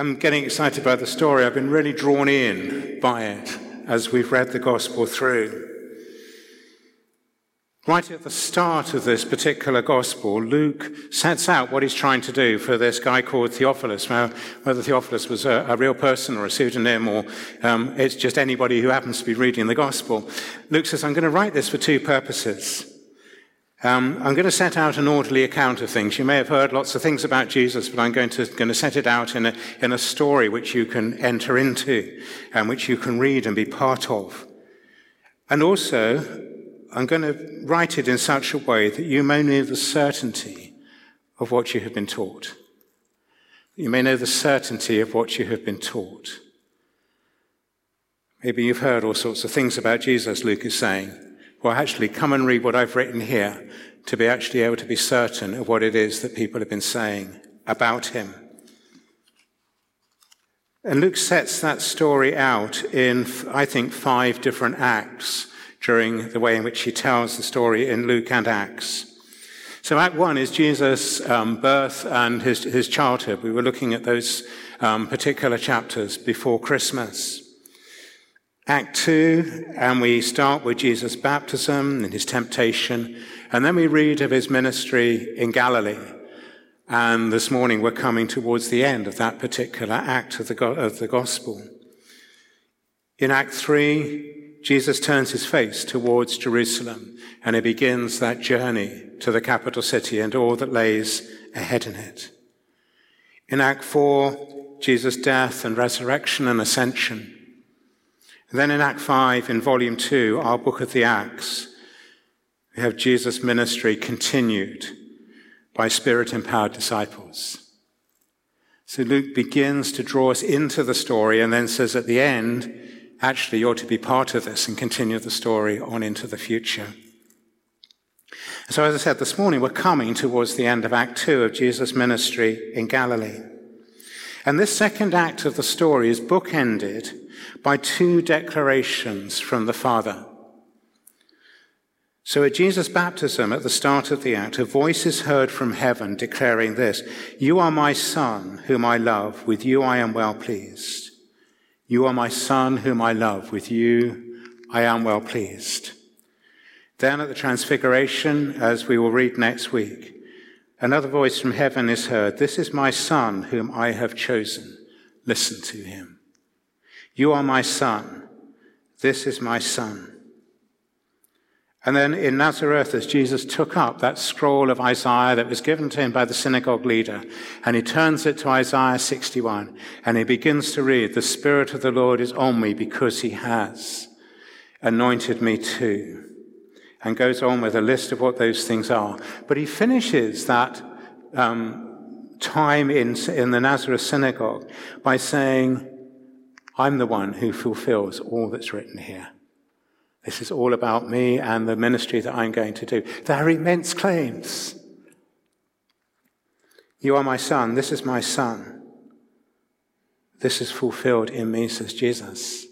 I'm getting excited by the story. I've been really drawn in by it as we've read the gospel through. Right at the start of this particular gospel, Luke sets out what he's trying to do for this guy called Theophilus. Now, whether Theophilus was a, a real person or a pseudonym or um, it's just anybody who happens to be reading the gospel, Luke says, I'm going to write this for two purposes. Um, I'm going to set out an orderly account of things. You may have heard lots of things about Jesus, but I'm going to, going to set it out in a, in a story which you can enter into and which you can read and be part of. And also, I'm going to write it in such a way that you may know the certainty of what you have been taught. You may know the certainty of what you have been taught. Maybe you've heard all sorts of things about Jesus, Luke is saying. Well, actually, come and read what I've written here to be actually able to be certain of what it is that people have been saying about him. And Luke sets that story out in, I think, five different acts during the way in which he tells the story in Luke and Acts. So, Act One is Jesus' um, birth and his, his childhood. We were looking at those um, particular chapters before Christmas. Act two, and we start with Jesus' baptism and his temptation, and then we read of his ministry in Galilee. And this morning we're coming towards the end of that particular act of the, of the gospel. In Act three, Jesus turns his face towards Jerusalem and he begins that journey to the capital city and all that lays ahead in it. In Act four, Jesus' death and resurrection and ascension. Then in Act 5, in Volume 2, our book of the Acts, we have Jesus' ministry continued by spirit empowered disciples. So Luke begins to draw us into the story and then says at the end, actually, you're to be part of this and continue the story on into the future. So, as I said this morning, we're coming towards the end of Act 2 of Jesus' ministry in Galilee. And this second act of the story is bookended by two declarations from the Father. So at Jesus' baptism, at the start of the act, a voice is heard from heaven declaring this You are my Son, whom I love. With you I am well pleased. You are my Son, whom I love. With you I am well pleased. Then at the Transfiguration, as we will read next week, another voice from heaven is heard This is my Son, whom I have chosen. Listen to him. You are my son. This is my son. And then in Nazareth, as Jesus took up that scroll of Isaiah that was given to him by the synagogue leader, and he turns it to Isaiah 61, and he begins to read, The Spirit of the Lord is on me because he has anointed me too. And goes on with a list of what those things are. But he finishes that um, time in, in the Nazareth synagogue by saying, I'm the one who fulfills all that's written here. This is all about me and the ministry that I'm going to do. There are immense claims. You are my son. This is my son. This is fulfilled in me, says Jesus.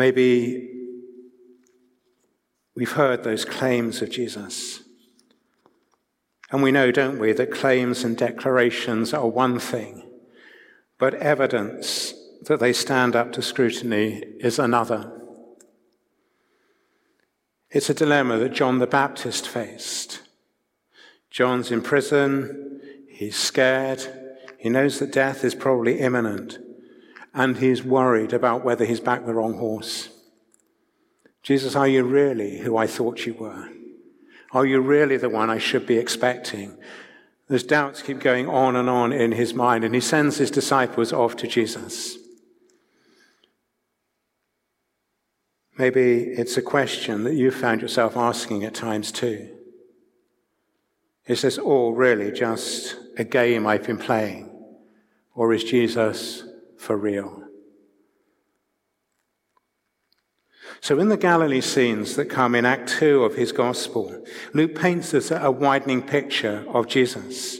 Maybe we've heard those claims of Jesus. And we know, don't we, that claims and declarations are one thing, but evidence that they stand up to scrutiny is another. It's a dilemma that John the Baptist faced. John's in prison, he's scared, he knows that death is probably imminent, and he's worried about whether he's backed the wrong horse. Jesus, are you really who I thought you were? Are you really the one I should be expecting? Those doubts keep going on and on in his mind, and he sends his disciples off to Jesus. Maybe it's a question that you found yourself asking at times too. Is this all really just a game I've been playing? Or is Jesus for real? So, in the Galilee scenes that come in Act 2 of his gospel, Luke paints us a widening picture of Jesus,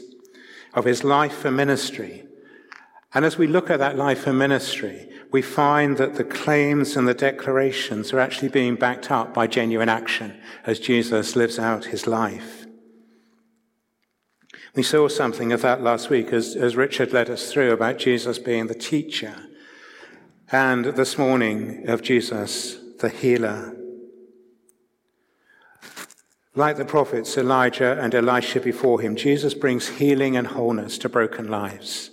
of his life and ministry. And as we look at that life and ministry, we find that the claims and the declarations are actually being backed up by genuine action as Jesus lives out his life. We saw something of that last week as, as Richard led us through about Jesus being the teacher, and this morning of Jesus, the healer. Like the prophets Elijah and Elisha before him, Jesus brings healing and wholeness to broken lives.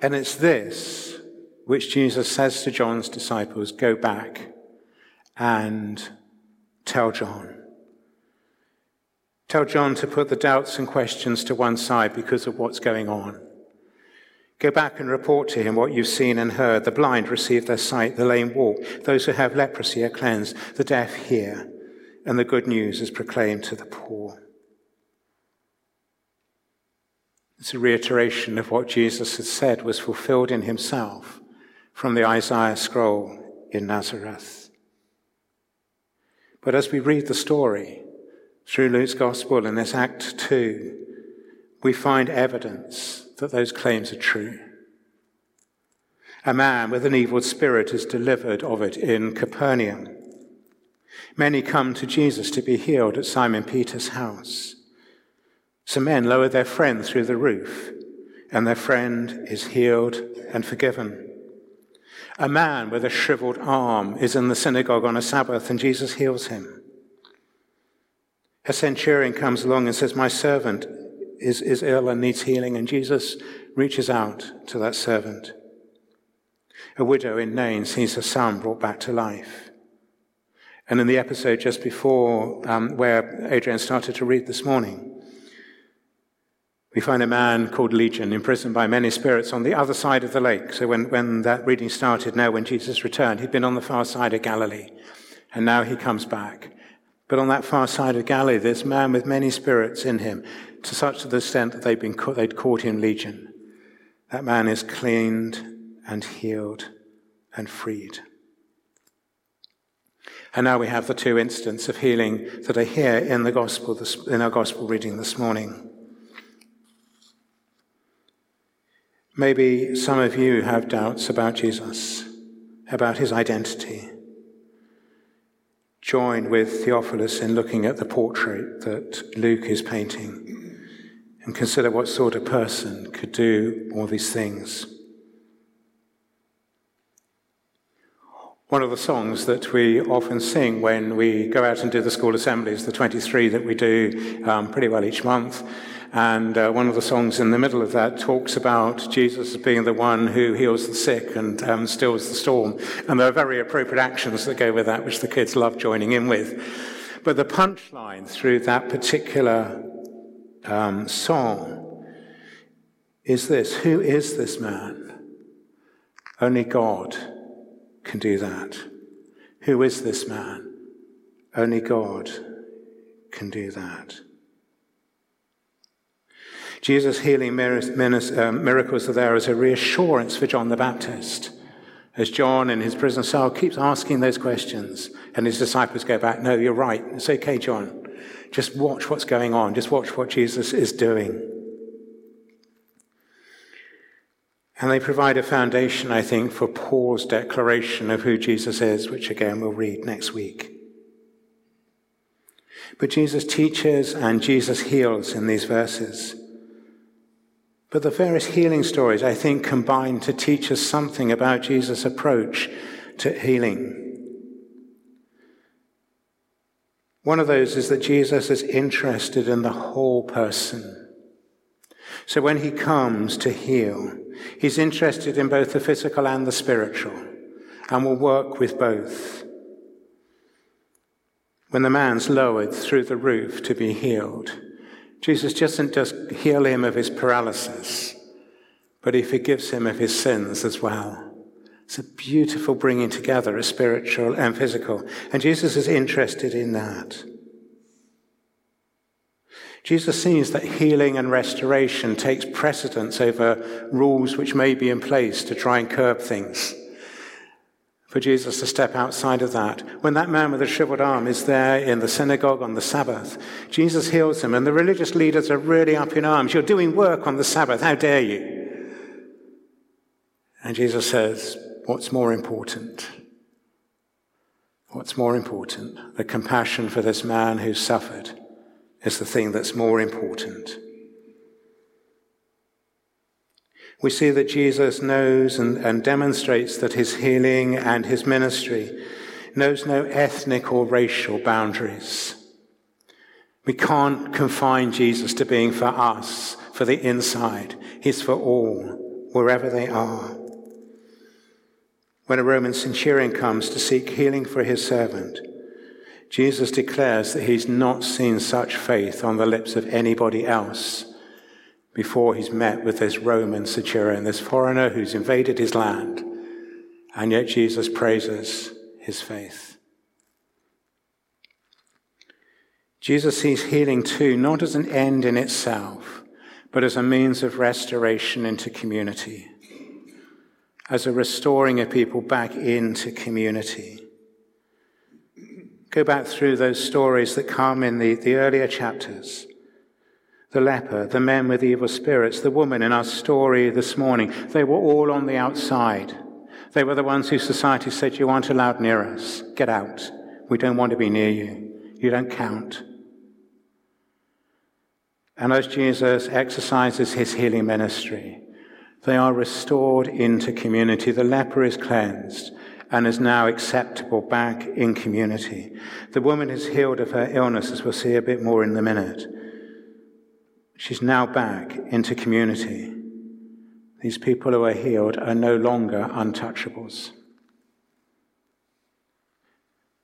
And it's this which Jesus says to John's disciples go back and tell John. Tell John to put the doubts and questions to one side because of what's going on. Go back and report to him what you've seen and heard. The blind receive their sight, the lame walk, those who have leprosy are cleansed, the deaf hear, and the good news is proclaimed to the poor. It's a reiteration of what Jesus had said was fulfilled in himself from the Isaiah scroll in Nazareth. But as we read the story through Luke's Gospel in this Act 2, we find evidence that those claims are true. A man with an evil spirit is delivered of it in Capernaum. Many come to Jesus to be healed at Simon Peter's house. Some men lower their friend through the roof, and their friend is healed and forgiven. A man with a shriveled arm is in the synagogue on a Sabbath, and Jesus heals him. A centurion comes along and says, My servant is, is ill and needs healing, and Jesus reaches out to that servant. A widow in Nain sees her son brought back to life. And in the episode just before, um, where Adrian started to read this morning, we find a man called Legion imprisoned by many spirits on the other side of the lake. So when, when that reading started, now when Jesus returned, he'd been on the far side of Galilee. And now he comes back. But on that far side of Galilee, this man with many spirits in him to such an extent that they'd, been, they'd called him Legion. That man is cleaned and healed and freed. And now we have the two instances of healing that are here in the gospel, in our gospel reading this morning. Maybe some of you have doubts about Jesus, about his identity. Join with Theophilus in looking at the portrait that Luke is painting and consider what sort of person could do all these things. One of the songs that we often sing when we go out and do the school assemblies, the 23 that we do um, pretty well each month, and uh, one of the songs in the middle of that talks about Jesus as being the one who heals the sick and um, stills the storm. And there are very appropriate actions that go with that, which the kids love joining in with. But the punchline through that particular um, song is this Who is this man? Only God can do that. Who is this man? Only God can do that. Jesus' healing um, miracles are there as a reassurance for John the Baptist. As John in his prison cell keeps asking those questions, and his disciples go back, No, you're right. It's okay, John. Just watch what's going on. Just watch what Jesus is doing. And they provide a foundation, I think, for Paul's declaration of who Jesus is, which again we'll read next week. But Jesus teaches and Jesus heals in these verses. But the various healing stories, I think, combine to teach us something about Jesus' approach to healing. One of those is that Jesus is interested in the whole person. So when he comes to heal, he's interested in both the physical and the spiritual and will work with both. When the man's lowered through the roof to be healed, Jesus doesn't just heal him of his paralysis, but he forgives him of his sins as well. It's a beautiful bringing together of spiritual and physical. And Jesus is interested in that. Jesus sees that healing and restoration takes precedence over rules which may be in place to try and curb things. For Jesus to step outside of that. When that man with the shriveled arm is there in the synagogue on the Sabbath, Jesus heals him, and the religious leaders are really up in arms. You're doing work on the Sabbath. How dare you? And Jesus says, What's more important? What's more important? The compassion for this man who suffered is the thing that's more important. We see that Jesus knows and, and, demonstrates that his healing and his ministry knows no ethnic or racial boundaries. We can't confine Jesus to being for us, for the inside. He's for all, wherever they are. When a Roman centurion comes to seek healing for his servant, Jesus declares that he's not seen such faith on the lips of anybody else before he's met with this Roman centurion, this foreigner who's invaded his land. And yet Jesus praises his faith. Jesus sees healing too, not as an end in itself, but as a means of restoration into community, as a restoring of people back into community. Go back through those stories that come in the, the earlier chapters the leper, the men with evil spirits, the woman in our story this morning, they were all on the outside. They were the ones whose society said, You aren't allowed near us. Get out. We don't want to be near you. You don't count. And as Jesus exercises his healing ministry, they are restored into community. The leper is cleansed and is now acceptable back in community. The woman is healed of her illness, as we'll see a bit more in a minute. She's now back into community. These people who are healed are no longer untouchables.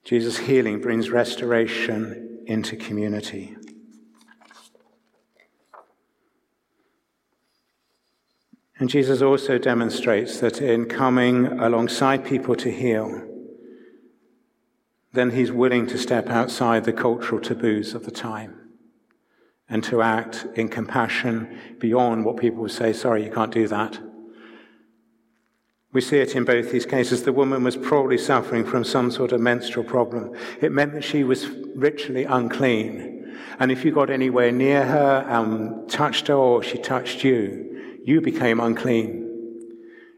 Jesus' healing brings restoration into community. And Jesus also demonstrates that in coming alongside people to heal, then he's willing to step outside the cultural taboos of the time and to act in compassion beyond what people would say, sorry, you can't do that. We see it in both these cases. The woman was probably suffering from some sort of menstrual problem. It meant that she was ritually unclean. And if you got anywhere near her, and touched her, or she touched you, you became unclean.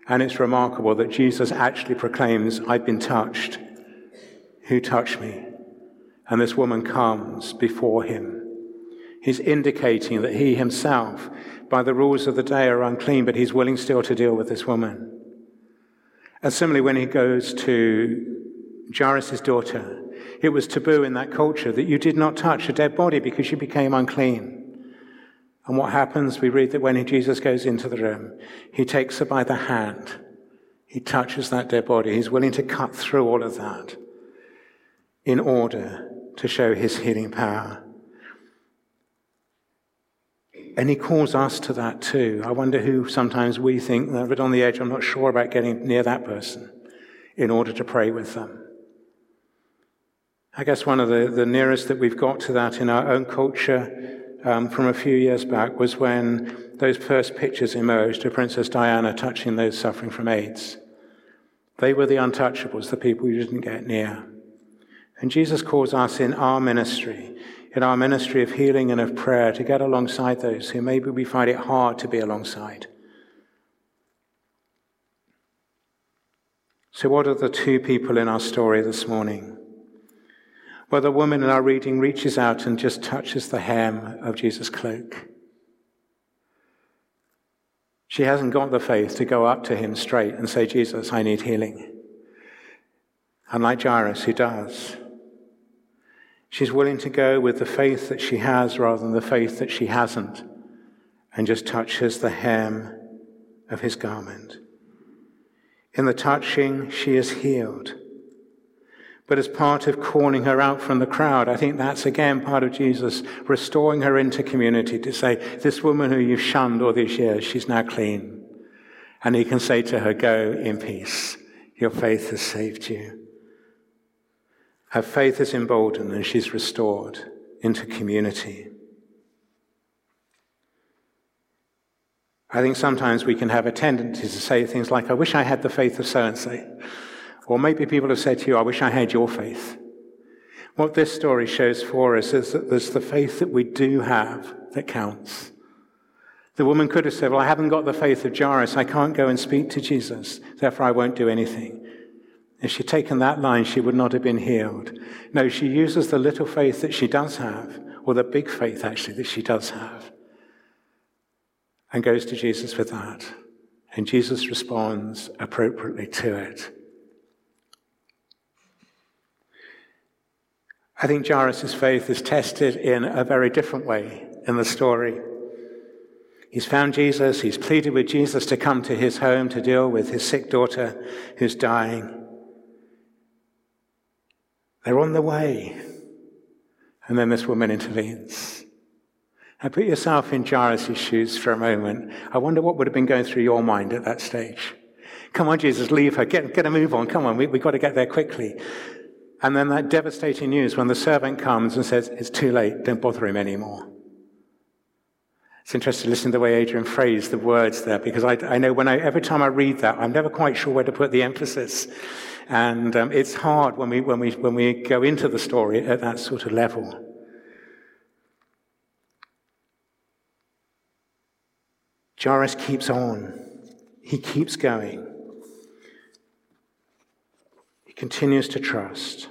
And it's remarkable that Jesus actually proclaims, I've been touched. Who touched me? And this woman comes before him. He's indicating that he himself, by the rules of the day, are unclean, but he's willing still to deal with this woman. And similarly, when he goes to Jairus' daughter, it was taboo in that culture that you did not touch a dead body because you became unclean. And what happens? We read that when Jesus goes into the room, he takes her by the hand. He touches that dead body. He's willing to cut through all of that in order to show his healing power. And he calls us to that too. I wonder who sometimes we think, a bit on the edge, I'm not sure about getting near that person in order to pray with them. I guess one of the, the nearest that we've got to that in our own culture um, from a few years back was when those first pictures emerged of Princess Diana touching those suffering from AIDS. They were the untouchables, the people you didn't get near. And Jesus calls us in our ministry in our ministry of healing and of prayer to get alongside those who maybe we find it hard to be alongside. So, what are the two people in our story this morning? Well, the woman in our reading reaches out and just touches the hem of Jesus' cloak. She hasn't got the faith to go up to him straight and say, Jesus, I need healing. Unlike Jairus, who does. She's willing to go with the faith that she has rather than the faith that she hasn't and just touches the hem of his garment. In the touching, she is healed. But as part of calling her out from the crowd, I think that's again part of Jesus restoring her into community to say, This woman who you've shunned all these years, she's now clean. And he can say to her, Go in peace. Your faith has saved you. Her faith is emboldened and she's restored into community. I think sometimes we can have a tendency to say things like, I wish I had the faith of so and so. Or maybe people have said to you, I wish I had your faith. What this story shows for us is that there's the faith that we do have that counts. The woman could have said, Well, I haven't got the faith of Jairus. I can't go and speak to Jesus. Therefore, I won't do anything. If she'd taken that line, she would not have been healed. No, she uses the little faith that she does have, or the big faith actually that she does have, and goes to Jesus with that. And Jesus responds appropriately to it. I think Jairus' faith is tested in a very different way in the story. He's found Jesus, he's pleaded with Jesus to come to his home to deal with his sick daughter who's dying. They're on the way. And then this woman intervenes. Now put yourself in Jairus' shoes for a moment. I wonder what would have been going through your mind at that stage. Come on, Jesus, leave her. Get, get a move on. Come on, we, we've got to get there quickly. And then that devastating news when the servant comes and says, It's too late, don't bother him anymore. It's interesting to listen to the way Adrian phrased the words there because I, I know when I, every time I read that, I'm never quite sure where to put the emphasis. And um, it's hard when we, when, we, when we go into the story at that sort of level. Jairus keeps on, he keeps going. He continues to trust.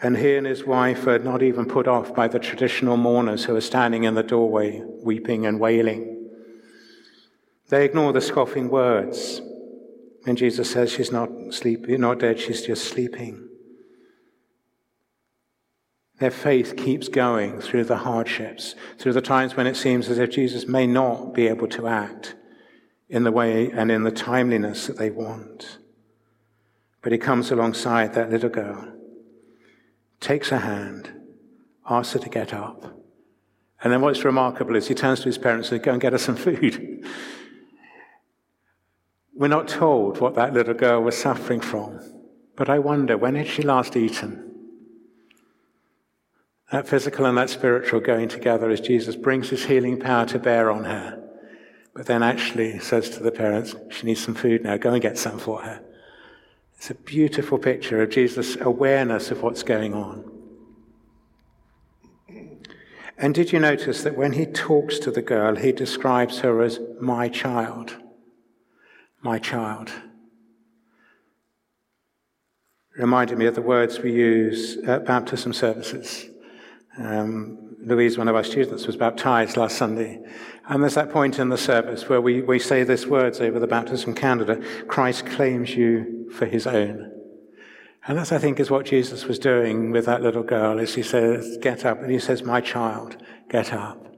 And he and his wife are not even put off by the traditional mourners who are standing in the doorway, weeping and wailing. They ignore the scoffing words. And Jesus says she's not sleeping, not dead, she's just sleeping. Their faith keeps going through the hardships, through the times when it seems as if Jesus may not be able to act in the way and in the timeliness that they want. But he comes alongside that little girl, takes her hand, asks her to get up. And then what's remarkable is he turns to his parents and says, Go and get us some food. We're not told what that little girl was suffering from, but I wonder when had she last eaten? That physical and that spiritual going together as Jesus brings his healing power to bear on her, but then actually says to the parents, She needs some food now, go and get some for her. It's a beautiful picture of Jesus' awareness of what's going on. And did you notice that when he talks to the girl, he describes her as my child? My child. Reminded me of the words we use at baptism services. Um, Louise, one of our students, was baptized last Sunday. And there's that point in the service where we, we say these words over the baptism candidate Christ claims you for his own. And that, I think, is what Jesus was doing with that little girl, as he says, Get up. And he says, My child, get up.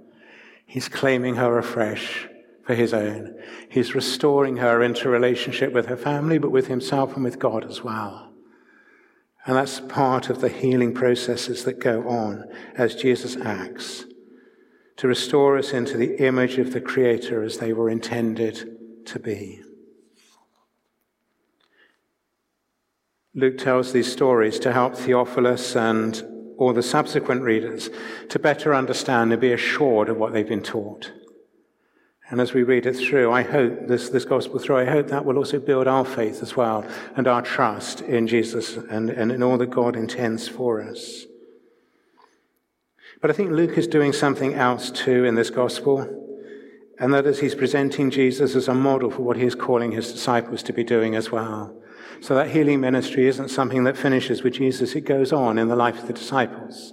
He's claiming her afresh for his own. He's restoring her into relationship with her family, but with himself and with God as well. And that's part of the healing processes that go on as Jesus acts to restore us into the image of the Creator as they were intended to be. Luke tells these stories to help Theophilus and all the subsequent readers to better understand and be assured of what they've been taught. And as we read it through, I hope this, this gospel through, I hope that will also build our faith as well and our trust in Jesus and, and in all that God intends for us. But I think Luke is doing something else too in this gospel, and that is he's presenting Jesus as a model for what he is calling his disciples to be doing as well. So that healing ministry isn't something that finishes with Jesus, it goes on in the life of the disciples.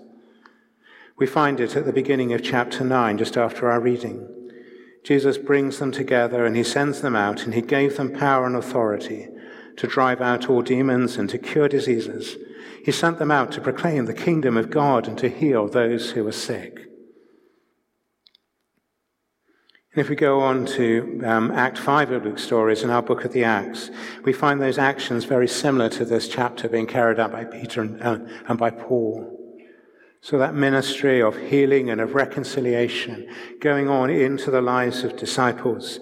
We find it at the beginning of chapter 9, just after our reading. Jesus brings them together and he sends them out, and he gave them power and authority to drive out all demons and to cure diseases. He sent them out to proclaim the kingdom of God and to heal those who were sick. And if we go on to um, Act 5 of Luke's stories in our book of the Acts, we find those actions very similar to this chapter being carried out by Peter and, uh, and by Paul. So that ministry of healing and of reconciliation going on into the lives of disciples.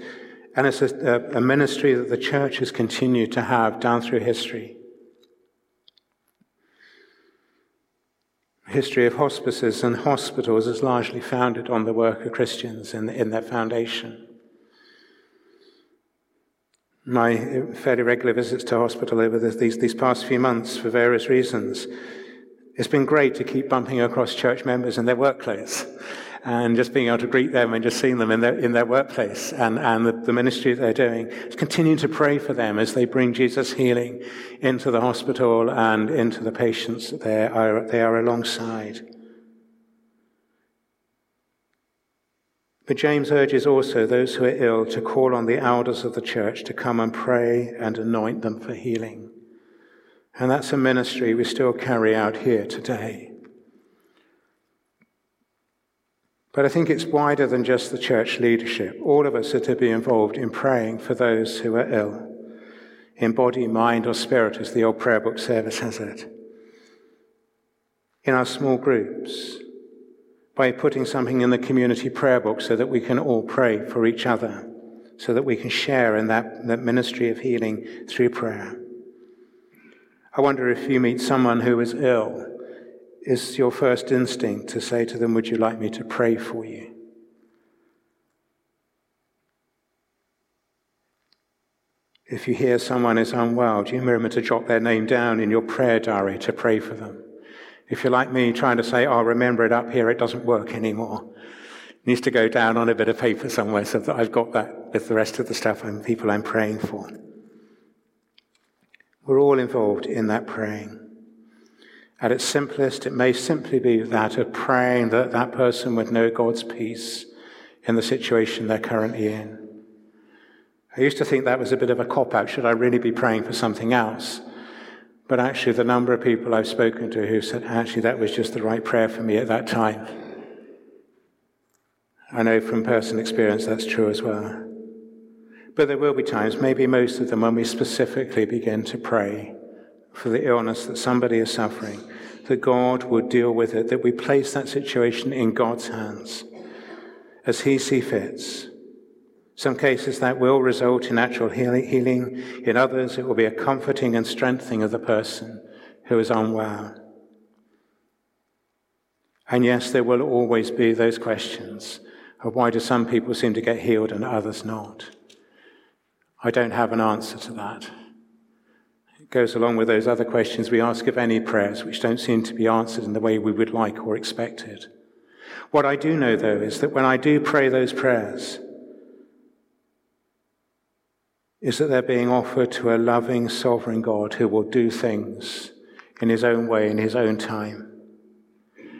And it's a, a ministry that the church has continued to have down through history. history of hospices and hospitals is largely founded on the work of Christians in, in their foundation. My fairly regular visits to hospital over these, these past few months, for various reasons, it's been great to keep bumping across church members in their workplace and just being able to greet them and just seeing them in their, in their workplace and, and the, the ministry they're doing. Continue to pray for them as they bring Jesus' healing into the hospital and into the patients that they are, they are alongside. But James urges also those who are ill to call on the elders of the church to come and pray and anoint them for healing. And that's a ministry we still carry out here today. But I think it's wider than just the church leadership. All of us are to be involved in praying for those who are ill, in body, mind, or spirit, as the old prayer book service has it. In our small groups, by putting something in the community prayer book so that we can all pray for each other, so that we can share in that, that ministry of healing through prayer. I wonder if you meet someone who is ill, is your first instinct to say to them, Would you like me to pray for you? If you hear someone is unwell, do you remember to jot their name down in your prayer diary to pray for them? If you're like me, trying to say, Oh, remember it up here, it doesn't work anymore. It needs to go down on a bit of paper somewhere so that I've got that with the rest of the stuff and people I'm praying for. We're all involved in that praying. At its simplest, it may simply be that of praying that that person would know God's peace in the situation they're currently in. I used to think that was a bit of a cop out. Should I really be praying for something else? But actually, the number of people I've spoken to who said, actually, that was just the right prayer for me at that time. I know from personal experience that's true as well. But there will be times, maybe most of them, when we specifically begin to pray for the illness that somebody is suffering, that God would deal with it, that we place that situation in God's hands as He sees fits. Some cases that will result in actual healing. In others, it will be a comforting and strengthening of the person who is unwell. And yes, there will always be those questions of why do some people seem to get healed and others not? I don't have an answer to that. It goes along with those other questions we ask of any prayers, which don't seem to be answered in the way we would like or expected. What I do know, though, is that when I do pray those prayers, is that they're being offered to a loving, sovereign God who will do things in his own way, in his own time.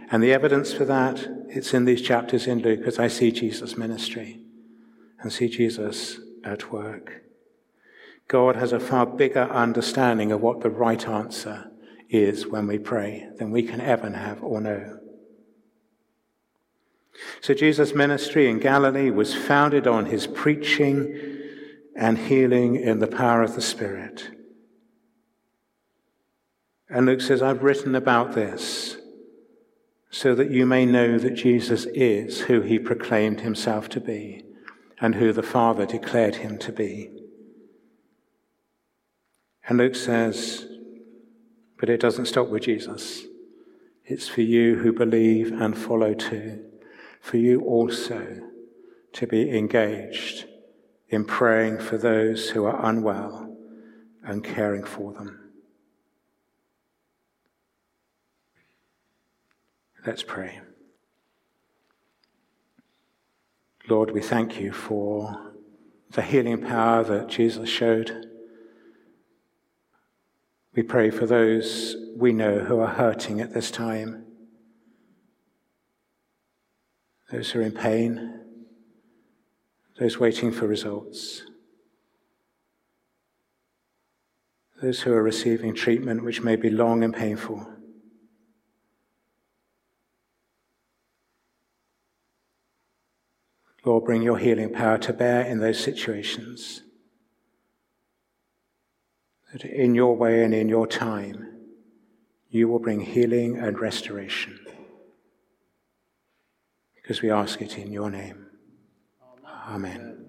And the evidence for that, it's in these chapters in Luke as I see Jesus' ministry and see Jesus at work. God has a far bigger understanding of what the right answer is when we pray than we can ever have or know. So Jesus' ministry in Galilee was founded on his preaching and healing in the power of the Spirit. And Luke says, I've written about this so that you may know that Jesus is who he proclaimed himself to be and who the Father declared him to be. And Luke says, but it doesn't stop with Jesus. It's for you who believe and follow too, for you also to be engaged in praying for those who are unwell and caring for them. Let's pray. Lord, we thank you for the healing power that Jesus showed we pray for those we know who are hurting at this time, those who are in pain, those waiting for results, those who are receiving treatment which may be long and painful. Lord, bring your healing power to bear in those situations that in your way and in your time, you will bring healing and restoration. Because we ask it in your name. Amen. Amen.